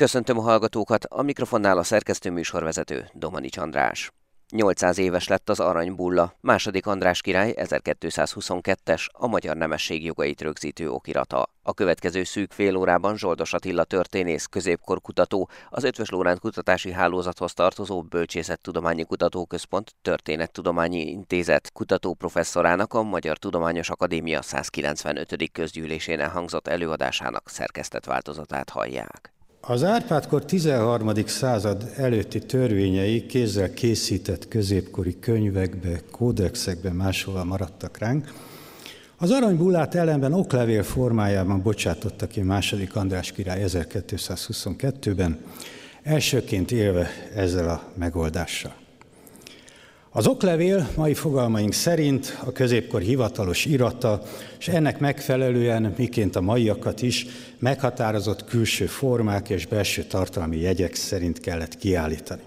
Köszöntöm a hallgatókat, a mikrofonnál a szerkesztő műsorvezető Domani András. 800 éves lett az aranybulla, második András király 1222-es, a magyar nemesség jogait rögzítő okirata. A következő szűk fél órában Zsoldos Attila történész, középkorkutató, az Ötvös Lóránt Kutatási Hálózathoz tartozó Bölcsészettudományi Kutatóközpont Történettudományi Intézet kutatóprofesszorának a Magyar Tudományos Akadémia 195. közgyűlésén elhangzott előadásának szerkesztett változatát hallják. Az Árpádkor 13. század előtti törvényei kézzel készített középkori könyvekbe, kódexekbe máshol maradtak ránk. Az aranybullát ellenben oklevél formájában bocsátotta ki második András király 1222-ben, elsőként élve ezzel a megoldással. Az oklevél mai fogalmaink szerint a középkor hivatalos irata, és ennek megfelelően, miként a maiakat is, meghatározott külső formák és belső tartalmi jegyek szerint kellett kiállítani.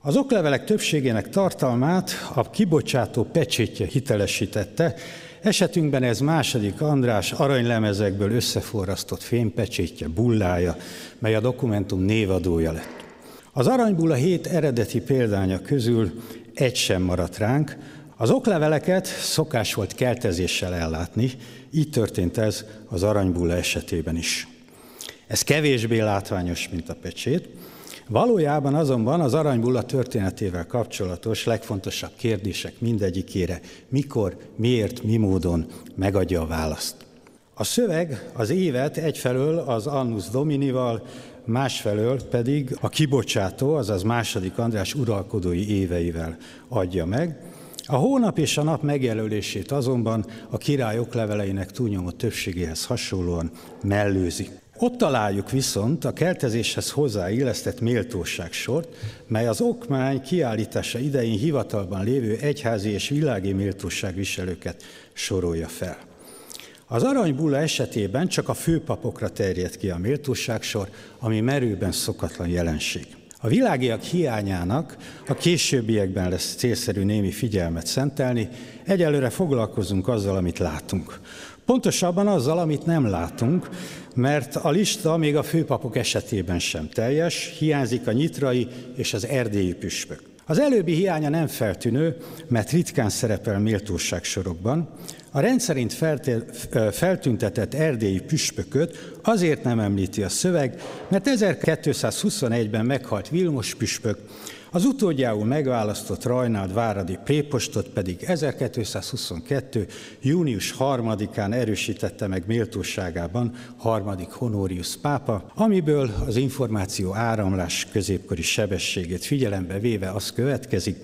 Az oklevelek többségének tartalmát a kibocsátó pecsétje hitelesítette, esetünkben ez második András aranylemezekből összeforrasztott fémpecsétje, bullája, mely a dokumentum névadója lett. Az aranybulla hét eredeti példánya közül egy sem maradt ránk, az okleveleket szokás volt keltezéssel ellátni, így történt ez az aranybulla esetében is. Ez kevésbé látványos, mint a pecsét. Valójában azonban az aranybulla történetével kapcsolatos legfontosabb kérdések mindegyikére mikor, miért, mi módon megadja a választ. A szöveg az évet egyfelől az Annus Dominival, másfelől pedig a kibocsátó, azaz második András uralkodói éveivel adja meg. A hónap és a nap megjelölését azonban a király okleveleinek túlnyomó többségéhez hasonlóan mellőzi. Ott találjuk viszont a keltezéshez hozzáillesztett méltóságsort, mely az okmány kiállítása idején hivatalban lévő egyházi és világi méltóságviselőket sorolja fel. Az aranybulla esetében csak a főpapokra terjed ki a méltóságsor, ami merőben szokatlan jelenség. A világiak hiányának a későbbiekben lesz célszerű némi figyelmet szentelni, egyelőre foglalkozunk azzal, amit látunk. Pontosabban azzal, amit nem látunk, mert a lista még a főpapok esetében sem teljes, hiányzik a nyitrai és az erdélyi püspök. Az előbbi hiánya nem feltűnő, mert ritkán szerepel méltóságsorokban. A rendszerint feltüntetett erdélyi püspököt azért nem említi a szöveg, mert 1221-ben meghalt Vilmos püspök, az utódjául megválasztott Rajnád Váradi prépostot pedig 1222. június 3-án erősítette meg méltóságában harmadik Honorius pápa, amiből az információ áramlás középkori sebességét figyelembe véve az következik,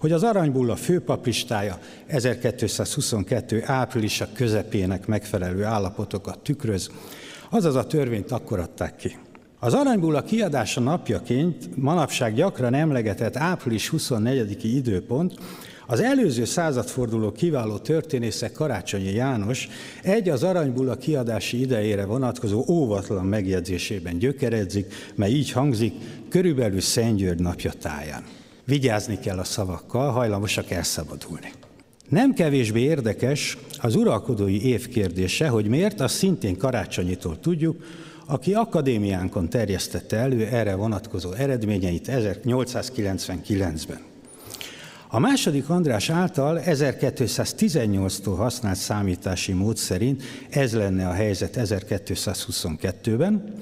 hogy az aranybulla főpaplistája 1222. áprilisa közepének megfelelő állapotokat tükröz, azaz a törvényt akkor adták ki. Az aranybulla kiadása napjaként manapság gyakran emlegetett április 24-i időpont az előző századforduló kiváló történésze Karácsonyi János egy az aranybulla kiadási idejére vonatkozó óvatlan megjegyzésében gyökeredzik, mely így hangzik, körülbelül Szent György napja táján. Vigyázni kell a szavakkal, hajlamosak elszabadulni. Nem kevésbé érdekes az uralkodói év kérdése, hogy miért, azt szintén karácsonyitól tudjuk, aki akadémiánkon terjesztette elő erre vonatkozó eredményeit 1899-ben. A második András által 1218-tól használt számítási mód szerint ez lenne a helyzet 1222-ben,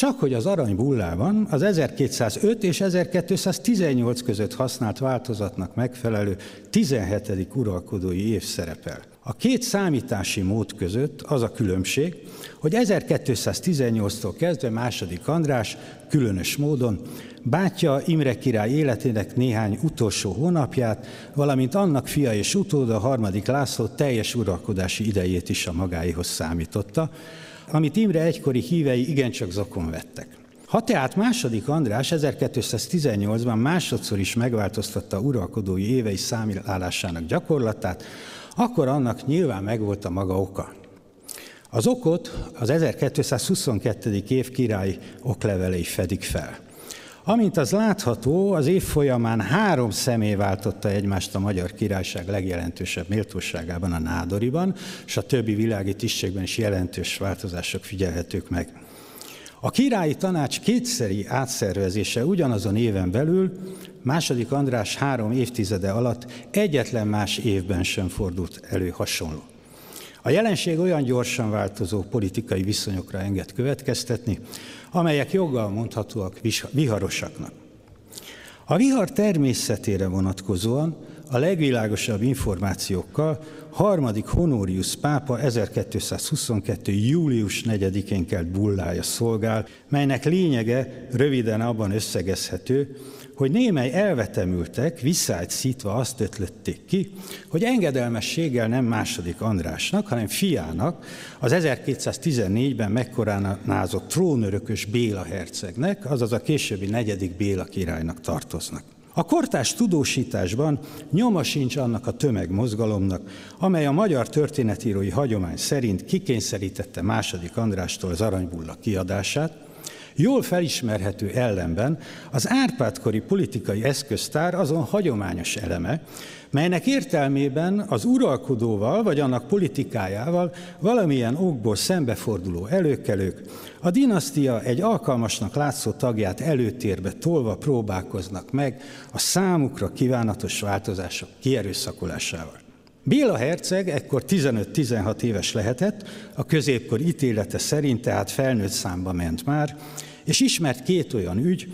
csak hogy az aranybullában az 1205 és 1218 között használt változatnak megfelelő 17. uralkodói év szerepel. A két számítási mód között az a különbség, hogy 1218-tól kezdve második András különös módon bátyja Imre király életének néhány utolsó hónapját, valamint annak fia és utóda harmadik László teljes uralkodási idejét is a magáihoz számította, amit Imre egykori hívei igencsak zokon vettek. Ha tehát második András 1218-ban másodszor is megváltoztatta uralkodói évei számításának gyakorlatát, akkor annak nyilván megvolt a maga oka. Az okot az 1222. év királyi oklevelei fedik fel. Amint az látható, az év folyamán három személy váltotta egymást a Magyar Királyság legjelentősebb méltóságában, a Nádoriban, és a többi világi tisztségben is jelentős változások figyelhetők meg. A királyi tanács kétszeri átszervezése ugyanazon éven belül második András három évtizede alatt egyetlen más évben sem fordult elő hasonló. A jelenség olyan gyorsan változó politikai viszonyokra enged következtetni, amelyek joggal mondhatóak viharosaknak. A vihar természetére vonatkozóan a legvilágosabb információkkal harmadik Honorius pápa 1222. július 4-én kelt bullája szolgál, melynek lényege röviden abban összegezhető, hogy némely elvetemültek, visszájt szítva azt ötlötték ki, hogy engedelmességgel nem második Andrásnak, hanem fiának, az 1214-ben megkoronázott trónörökös Béla hercegnek, azaz a későbbi negyedik Béla királynak tartoznak. A kortás tudósításban nyoma sincs annak a tömegmozgalomnak, amely a magyar történetírói hagyomány szerint kikényszerítette második Andrástól az aranybulla kiadását, Jól felismerhető ellenben az Árpádkori politikai eszköztár azon hagyományos eleme, melynek értelmében az uralkodóval vagy annak politikájával valamilyen okból szembeforduló előkelők a dinasztia egy alkalmasnak látszó tagját előtérbe tolva próbálkoznak meg a számukra kívánatos változások kierőszakolásával. Béla herceg ekkor 15-16 éves lehetett, a középkor ítélete szerint tehát felnőtt számba ment már, és ismert két olyan ügy,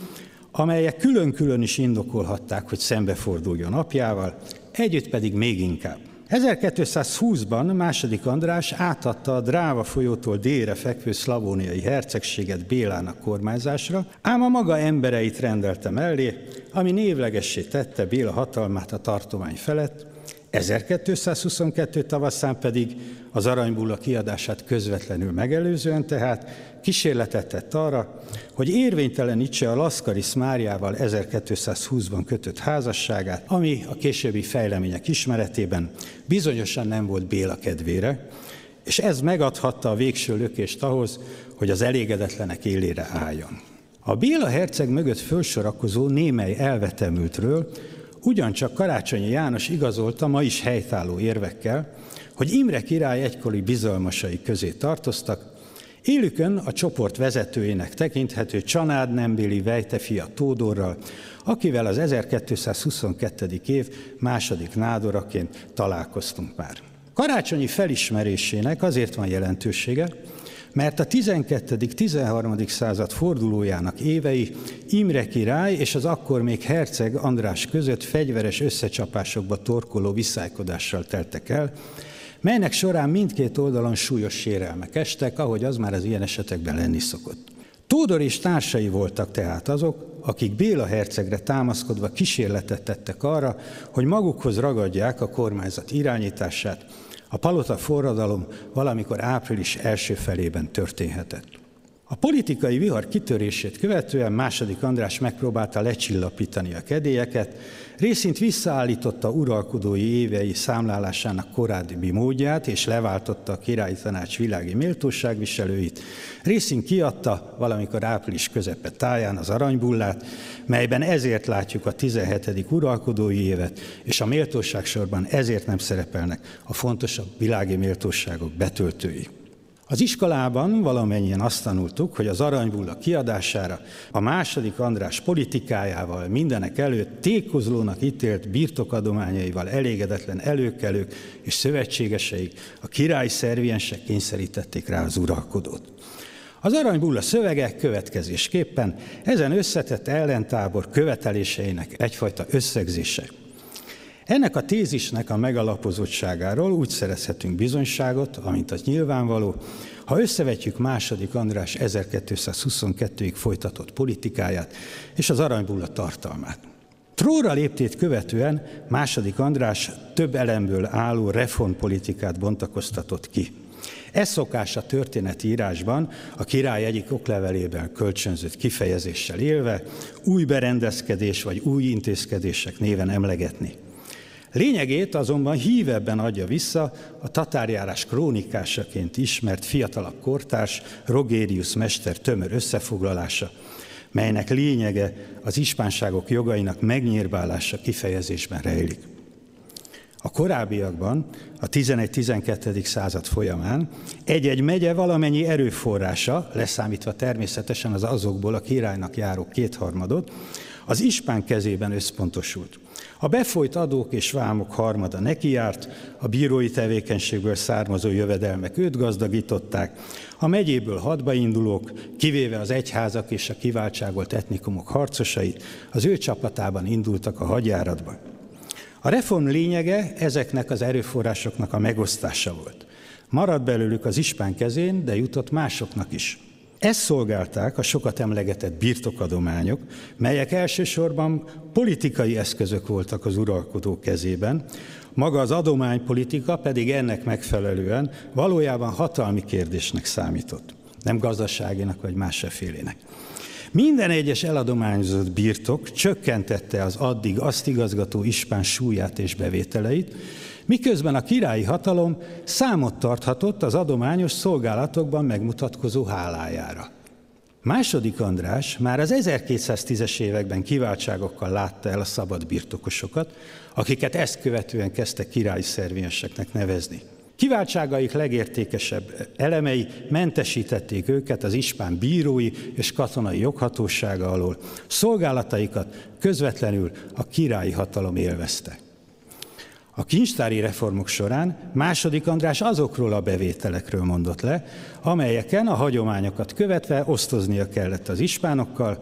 amelyek külön-külön is indokolhatták, hogy szembeforduljon apjával, együtt pedig még inkább. 1220-ban második András átadta a Dráva folyótól délre fekvő szlavóniai hercegséget Bélának kormányzásra, ám a maga embereit rendelte mellé, ami névlegessé tette Béla hatalmát a tartomány felett, 1222 tavaszán pedig az aranybulla kiadását közvetlenül megelőzően tehát kísérletet tett arra, hogy érvénytelenítse a Laszkaris Máriával 1220-ban kötött házasságát, ami a későbbi fejlemények ismeretében bizonyosan nem volt Béla kedvére, és ez megadhatta a végső lökést ahhoz, hogy az elégedetlenek élére álljon. A Béla herceg mögött fölsorakozó némely elvetemültről ugyancsak Karácsonyi János igazolta ma is helytálló érvekkel, hogy Imre király egykori bizalmasai közé tartoztak, Élükön a csoport vezetőjének tekinthető Csanád Nembéli Vejte fia Tódorral, akivel az 1222. év második nádoraként találkoztunk már. Karácsonyi felismerésének azért van jelentősége, mert a 12.-13. század fordulójának évei Imre király és az akkor még herceg András között fegyveres összecsapásokba torkoló viszálykodással teltek el, melynek során mindkét oldalon súlyos sérelmek estek, ahogy az már az ilyen esetekben lenni szokott. Tódor és társai voltak tehát azok, akik Béla hercegre támaszkodva kísérletet tettek arra, hogy magukhoz ragadják a kormányzat irányítását, a palota forradalom valamikor április első felében történhetett. A politikai vihar kitörését követően második András megpróbálta lecsillapítani a kedélyeket, részint visszaállította uralkodói évei számlálásának korábbi módját, és leváltotta a királyi tanács világi méltóságviselőit, részint kiadta valamikor április közepe táján az aranybullát, melyben ezért látjuk a 17. uralkodói évet, és a méltóságsorban ezért nem szerepelnek a fontosabb világi méltóságok betöltői. Az iskolában valamennyien azt tanultuk, hogy az aranybulla kiadására a második András politikájával mindenek előtt tékozlónak ítélt birtokadományaival elégedetlen előkelők és szövetségeseik, a király szerviensek kényszerítették rá az uralkodót. Az aranybulla szövege következésképpen ezen összetett ellentábor követeléseinek egyfajta összegzése. Ennek a tézisnek a megalapozottságáról úgy szerezhetünk bizonyságot, amint az nyilvánvaló, ha összevetjük második András 1222-ig folytatott politikáját és az aranybulla tartalmát. Tróra léptét követően második András több elemből álló reformpolitikát bontakoztatott ki. Ez szokás a történeti írásban, a király egyik oklevelében kölcsönzött kifejezéssel élve, új berendezkedés vagy új intézkedések néven emlegetni. Lényegét azonban hívebben adja vissza a tatárjárás krónikásaként ismert fiatalabb kortárs Rogérius mester tömör összefoglalása, melynek lényege az ispánságok jogainak megnyírbálása kifejezésben rejlik. A korábbiakban, a 11-12. század folyamán egy-egy megye valamennyi erőforrása, leszámítva természetesen az azokból a királynak járó kétharmadot, az ispán kezében összpontosult. A befolyt adók és vámok harmada nekijárt, a bírói tevékenységből származó jövedelmek őt gazdagították, a megyéből hadba indulók, kivéve az egyházak és a kiváltságolt etnikumok harcosait, az ő csapatában indultak a hadjáratba. A reform lényege ezeknek az erőforrásoknak a megosztása volt. Maradt belőlük az ispán kezén, de jutott másoknak is. Ezt szolgálták a sokat emlegetett birtokadományok, melyek elsősorban politikai eszközök voltak az uralkodó kezében, maga az adománypolitika pedig ennek megfelelően valójában hatalmi kérdésnek számított, nem gazdaságinak vagy mássefélének. Minden egyes eladományozott birtok csökkentette az addig azt igazgató ispán súlyát és bevételeit, miközben a királyi hatalom számot tarthatott az adományos szolgálatokban megmutatkozó hálájára. Második András már az 1210-es években kiváltságokkal látta el a szabad birtokosokat, akiket ezt követően kezdtek királyi szervényeseknek nevezni. Kiváltságaik legértékesebb elemei mentesítették őket az ispán bírói és katonai joghatósága alól, szolgálataikat közvetlenül a királyi hatalom élvezte. A kincstári reformok során második András azokról a bevételekről mondott le, amelyeken a hagyományokat követve osztoznia kellett az ispánokkal,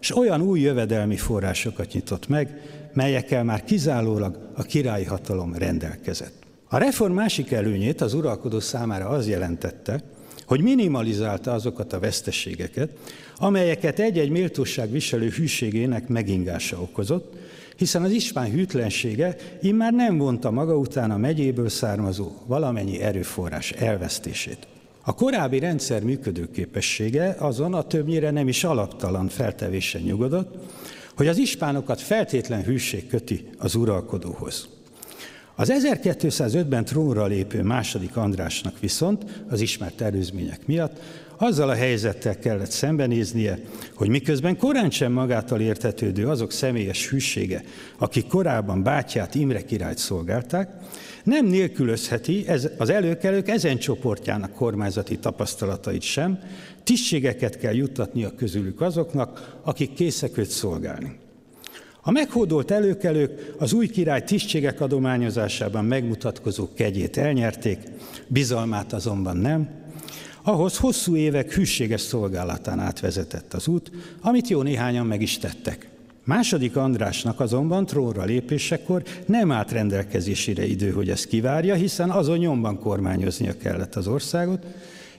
és olyan új jövedelmi forrásokat nyitott meg, melyekkel már kizárólag a királyi hatalom rendelkezett. A reform másik előnyét az uralkodó számára az jelentette, hogy minimalizálta azokat a veszteségeket, amelyeket egy-egy méltóság viselő hűségének megingása okozott, hiszen az ispán hűtlensége immár nem vonta maga után a megyéből származó valamennyi erőforrás elvesztését. A korábbi rendszer működőképessége azon a többnyire nem is alaptalan feltevésen nyugodott, hogy az ispánokat feltétlen hűség köti az uralkodóhoz. Az 1205-ben trónra lépő második Andrásnak viszont, az ismert előzmények miatt, azzal a helyzettel kellett szembenéznie, hogy miközben korán sem magától értetődő azok személyes hűsége, akik korábban bátyját Imre királyt szolgálták, nem nélkülözheti ez, az előkelők ezen csoportjának kormányzati tapasztalatait sem, tisztségeket kell juttatnia közülük azoknak, akik készek őt szolgálni. A meghódolt előkelők az új király tisztségek adományozásában megmutatkozó kegyét elnyerték, bizalmát azonban nem, ahhoz hosszú évek hűséges szolgálatán átvezetett az út, amit jó néhányan meg is tettek. Második Andrásnak azonban trónra lépésekor nem állt rendelkezésére idő, hogy ezt kivárja, hiszen azon nyomban kormányoznia kellett az országot,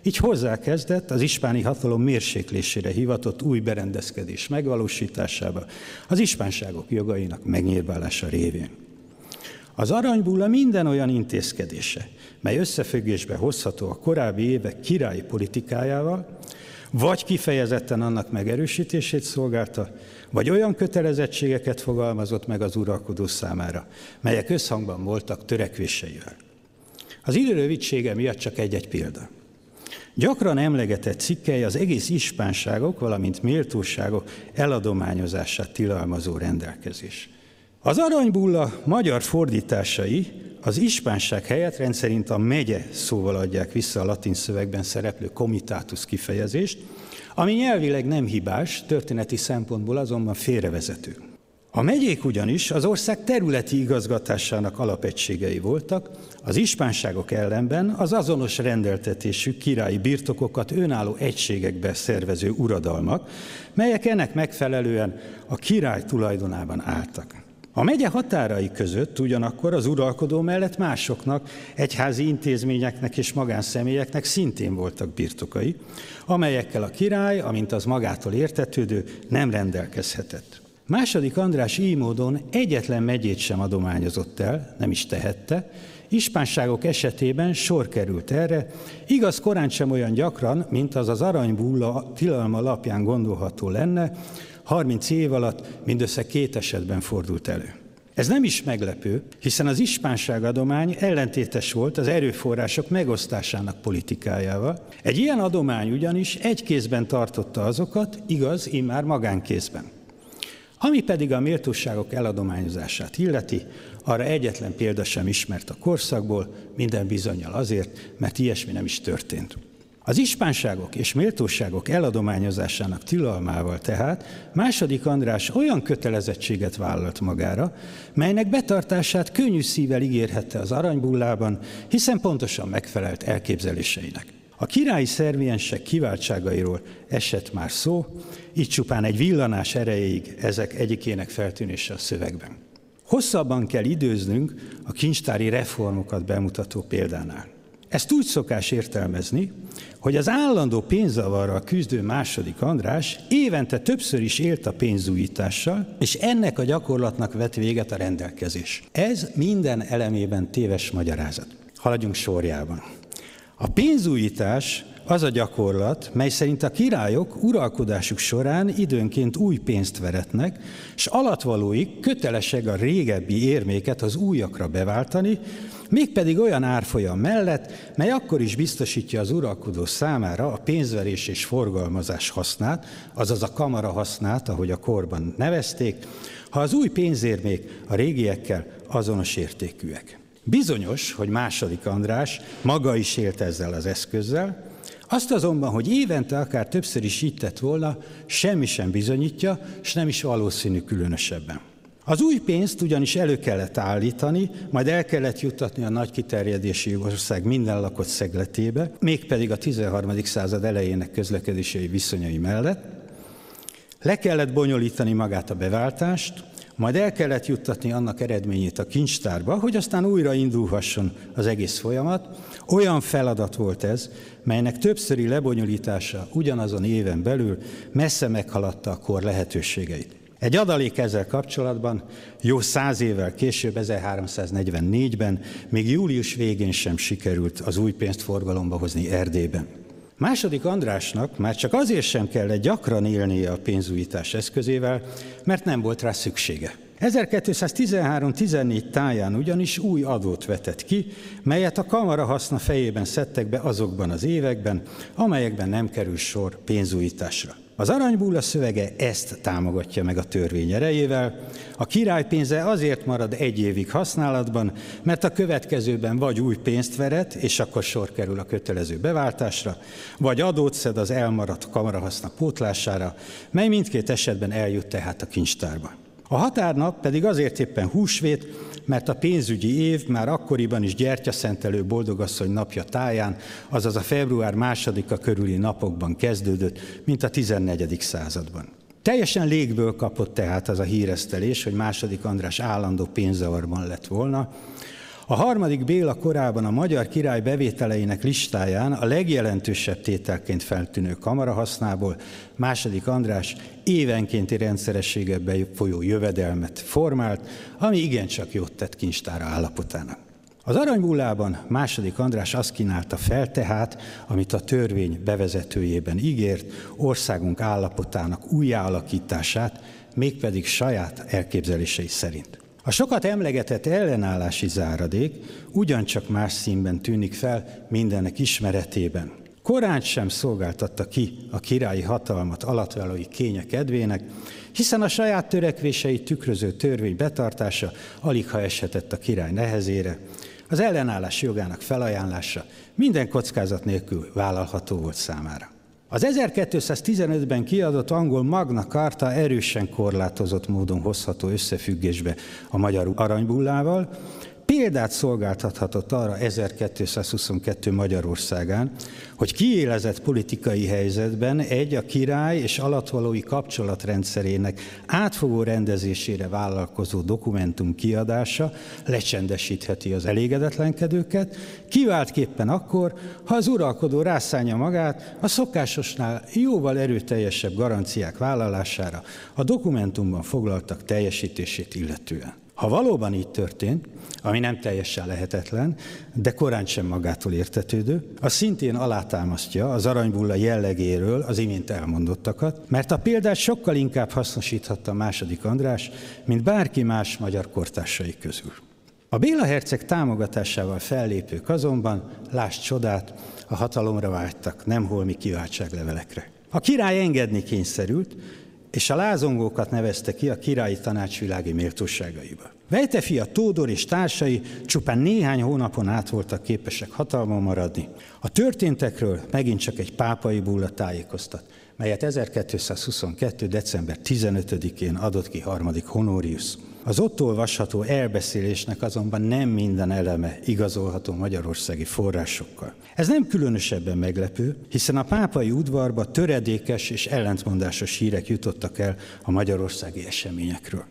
így hozzákezdett az ispáni hatalom mérséklésére hivatott új berendezkedés megvalósításába, az ispánságok jogainak megnyírbálása révén. Az aranybulla minden olyan intézkedése, mely összefüggésbe hozható a korábbi évek királyi politikájával, vagy kifejezetten annak megerősítését szolgálta, vagy olyan kötelezettségeket fogalmazott meg az uralkodó számára, melyek összhangban voltak törekvéseivel. Az idő rövidsége miatt csak egy-egy példa. Gyakran emlegetett cikkei az egész ispánságok, valamint méltóságok eladományozását tilalmazó rendelkezés. Az aranybulla magyar fordításai az ispánság helyett rendszerint a megye szóval adják vissza a latin szövegben szereplő comitatus kifejezést, ami nyelvileg nem hibás, történeti szempontból azonban félrevezető. A megyék ugyanis az ország területi igazgatásának alapegységei voltak, az ispánságok ellenben az azonos rendeltetésű királyi birtokokat önálló egységekbe szervező uradalmak, melyek ennek megfelelően a király tulajdonában álltak. A megye határai között ugyanakkor az uralkodó mellett másoknak, egyházi intézményeknek és magánszemélyeknek szintén voltak birtokai, amelyekkel a király, amint az magától értetődő, nem rendelkezhetett. Második András így módon egyetlen megyét sem adományozott el, nem is tehette, ispánságok esetében sor került erre, igaz korán sem olyan gyakran, mint az az aranybulla tilalma alapján gondolható lenne, 30 év alatt mindössze két esetben fordult elő. Ez nem is meglepő, hiszen az ispánságadomány ellentétes volt az erőforrások megosztásának politikájával. Egy ilyen adomány ugyanis egy kézben tartotta azokat, igaz, immár magánkézben. Ami pedig a méltóságok eladományozását illeti, arra egyetlen példa sem ismert a korszakból, minden bizonyal azért, mert ilyesmi nem is történt. Az ispánságok és méltóságok eladományozásának tilalmával tehát második András olyan kötelezettséget vállalt magára, melynek betartását könnyű szívvel ígérhette az aranybullában, hiszen pontosan megfelelt elképzeléseinek. A királyi szerviensek kiváltságairól esett már szó, így csupán egy villanás erejéig ezek egyikének feltűnése a szövegben. Hosszabban kell időznünk a kincstári reformokat bemutató példánál. Ezt úgy szokás értelmezni, hogy az állandó pénzavarral küzdő második András évente többször is élt a pénzújítással, és ennek a gyakorlatnak vett véget a rendelkezés. Ez minden elemében téves magyarázat. Haladjunk sorjában. A pénzújítás az a gyakorlat, mely szerint a királyok uralkodásuk során időnként új pénzt veretnek, és alatvalóik kötelesek a régebbi érméket az újakra beváltani, mégpedig olyan árfolyam mellett, mely akkor is biztosítja az uralkodó számára a pénzverés és forgalmazás hasznát, azaz a kamara hasznát, ahogy a korban nevezték, ha az új pénzérmék a régiekkel azonos értékűek. Bizonyos, hogy második András maga is élt ezzel az eszközzel, azt azonban, hogy évente akár többször is így tett volna, semmi sem bizonyítja, és nem is valószínű különösebben. Az új pénzt ugyanis elő kellett állítani, majd el kellett juttatni a nagy kiterjedési ország minden lakott szegletébe, mégpedig a 13. század elejének közlekedési viszonyai mellett. Le kellett bonyolítani magát a beváltást, majd el kellett juttatni annak eredményét a kincstárba, hogy aztán újra indulhasson az egész folyamat. Olyan feladat volt ez, melynek többszöri lebonyolítása ugyanazon éven belül messze meghaladta a kor lehetőségeit. Egy adalék ezzel kapcsolatban jó száz évvel később, 1344-ben, még július végén sem sikerült az új pénzt forgalomba hozni Erdélyben. Második Andrásnak már csak azért sem kellett gyakran élnie a pénzújítás eszközével, mert nem volt rá szüksége. 1213-14 táján ugyanis új adót vetett ki, melyet a kamara haszna fejében szedtek be azokban az években, amelyekben nem kerül sor pénzújításra. Az aranybúla szövege ezt támogatja meg a törvény erejével. A király pénze azért marad egy évig használatban, mert a következőben vagy új pénzt veret, és akkor sor kerül a kötelező beváltásra, vagy adót szed az elmaradt kamarahaszna pótlására, mely mindkét esetben eljut tehát a kincstárba. A határnap pedig azért éppen húsvét, mert a pénzügyi év már akkoriban is gyertyaszentelő boldogasszony napja táján, azaz a február másodika körüli napokban kezdődött, mint a 14. században. Teljesen légből kapott tehát az a híresztelés, hogy második András állandó pénzavarban lett volna, a harmadik Béla korában a magyar király bevételeinek listáján a legjelentősebb tételként feltűnő kamarahasznából második András évenkénti rendszerességgel befolyó jövedelmet formált, ami igencsak jót tett kincstára állapotának. Az aranybullában második András azt kínálta fel tehát, amit a törvény bevezetőjében ígért, országunk állapotának újjáalakítását, mégpedig saját elképzelései szerint. A sokat emlegetett ellenállási záradék ugyancsak más színben tűnik fel mindenek ismeretében. Korán sem szolgáltatta ki a királyi hatalmat alatvalói kénye kedvének, hiszen a saját törekvéseit tükröző törvény betartása alig ha eshetett a király nehezére, az ellenállás jogának felajánlása minden kockázat nélkül vállalható volt számára. Az 1215-ben kiadott angol Magna Carta erősen korlátozott módon hozható összefüggésbe a magyar aranybullával, példát szolgáltathatott arra 1222 Magyarországán, hogy kiélezett politikai helyzetben egy a király és alatvalói kapcsolatrendszerének átfogó rendezésére vállalkozó dokumentum kiadása lecsendesítheti az elégedetlenkedőket, kiváltképpen akkor, ha az uralkodó rászánja magát a szokásosnál jóval erőteljesebb garanciák vállalására a dokumentumban foglaltak teljesítését illetően. Ha valóban így történt, ami nem teljesen lehetetlen, de korán sem magától értetődő, az szintén alátámasztja az aranybulla jellegéről az imént elmondottakat, mert a példát sokkal inkább hasznosíthatta második András, mint bárki más magyar kortársai közül. A Béla herceg támogatásával fellépők azonban, lásd csodát, a hatalomra vágytak, nem holmi kiváltságlevelekre. A király engedni kényszerült, és a lázongókat nevezte ki a királyi tanácsvilági méltóságaiba. Vejte fia Tódor és társai csupán néhány hónapon át voltak képesek hatalmon maradni. A történtekről megint csak egy pápai bulla tájékoztat, melyet 1222. december 15-én adott ki harmadik Honorius. Az ott olvasható elbeszélésnek azonban nem minden eleme igazolható magyarországi forrásokkal. Ez nem különösebben meglepő, hiszen a pápai udvarba töredékes és ellentmondásos hírek jutottak el a magyarországi eseményekről.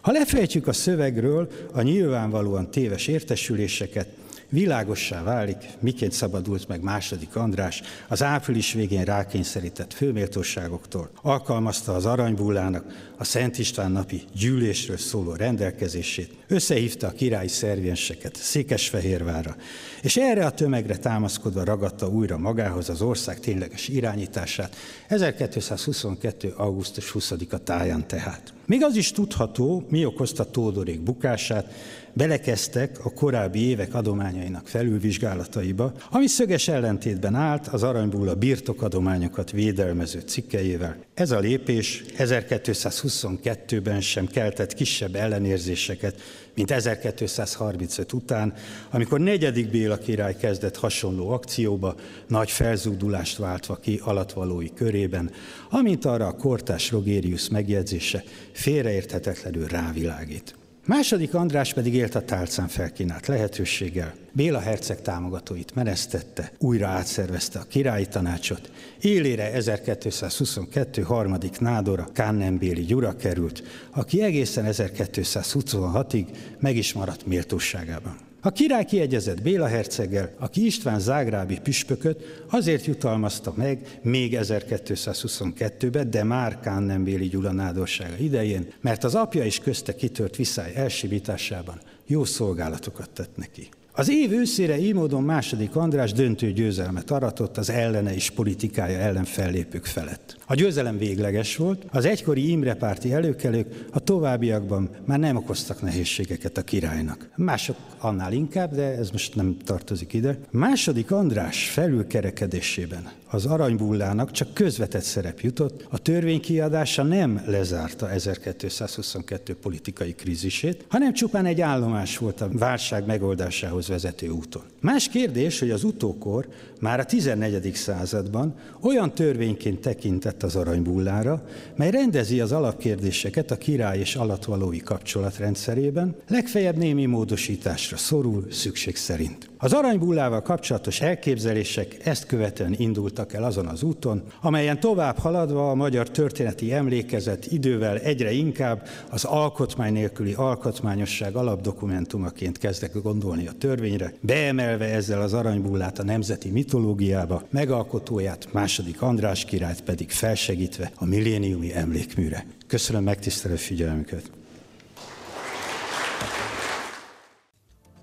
Ha lefejtjük a szövegről a nyilvánvalóan téves értesüléseket, Világossá válik, miként szabadult meg második András az április végén rákényszerített főméltóságoktól. Alkalmazta az aranybullának a Szent István napi gyűlésről szóló rendelkezését, összehívta a királyi szervienseket Székesfehérvárra, és erre a tömegre támaszkodva ragadta újra magához az ország tényleges irányítását 1222. augusztus 20-a táján tehát. Még az is tudható, mi okozta Tódorék bukását, belekezdtek a korábbi évek adományainak felülvizsgálataiba, ami szöges ellentétben állt az aranybulla birtokadományokat védelmező cikkeivel. Ez a lépés 1222-ben sem keltett kisebb ellenérzéseket, mint 1235 után, amikor negyedik Béla király kezdett hasonló akcióba, nagy felzúdulást váltva ki alatvalói körében, amint arra a kortás Rogérius megjegyzése félreérthetetlenül rávilágít. Második András pedig élt a tálcán felkínált lehetőséggel. Béla herceg támogatóit menesztette, újra átszervezte a királyi tanácsot. Élére 1222. harmadik nádora Kannenbéli Gyura került, aki egészen 1226-ig meg is maradt méltóságában. A király kiegyezett Béla herceggel, aki István zágrábi püspököt azért jutalmazta meg még 1222-ben, de már Kannenbéli Gyula nádorsága idején, mert az apja is közte kitört viszály elsimításában jó szolgálatokat tett neki. Az év őszére így módon második András döntő győzelmet aratott az ellene és politikája ellen fellépők felett. A győzelem végleges volt, az egykori Imrepárti előkelők a továbbiakban már nem okoztak nehézségeket a királynak. Mások annál inkább, de ez most nem tartozik ide. Második András felülkerekedésében az aranybullának csak közvetett szerep jutott, a törvény kiadása nem lezárta 1222 politikai krízisét, hanem csupán egy állomás volt a válság megoldásához vezető úton. Más kérdés, hogy az utókor már a 14. században olyan törvényként tekintett az aranybullára, mely rendezi az alapkérdéseket a király és alatvalói kapcsolatrendszerében, legfeljebb némi módosításra szorul szükség szerint. Az aranybullával kapcsolatos elképzelések ezt követően indultak el azon az úton, amelyen tovább haladva a magyar történeti emlékezet idővel egyre inkább az alkotmány nélküli alkotmányosság alapdokumentumaként kezdek gondolni a törvényre, beemelve ezzel az aranybullát a nemzeti mitológiába, megalkotóját, második András királyt pedig felsegítve a milléniumi emlékműre. Köszönöm megtisztelő figyelmüket!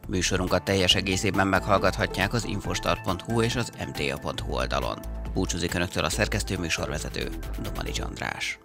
Műsorunkat teljes egészében meghallgathatják az infostar.hu és az mta.hu oldalon. Búcsúzik Önöktől a szerkesztő műsorvezető, Domanics András.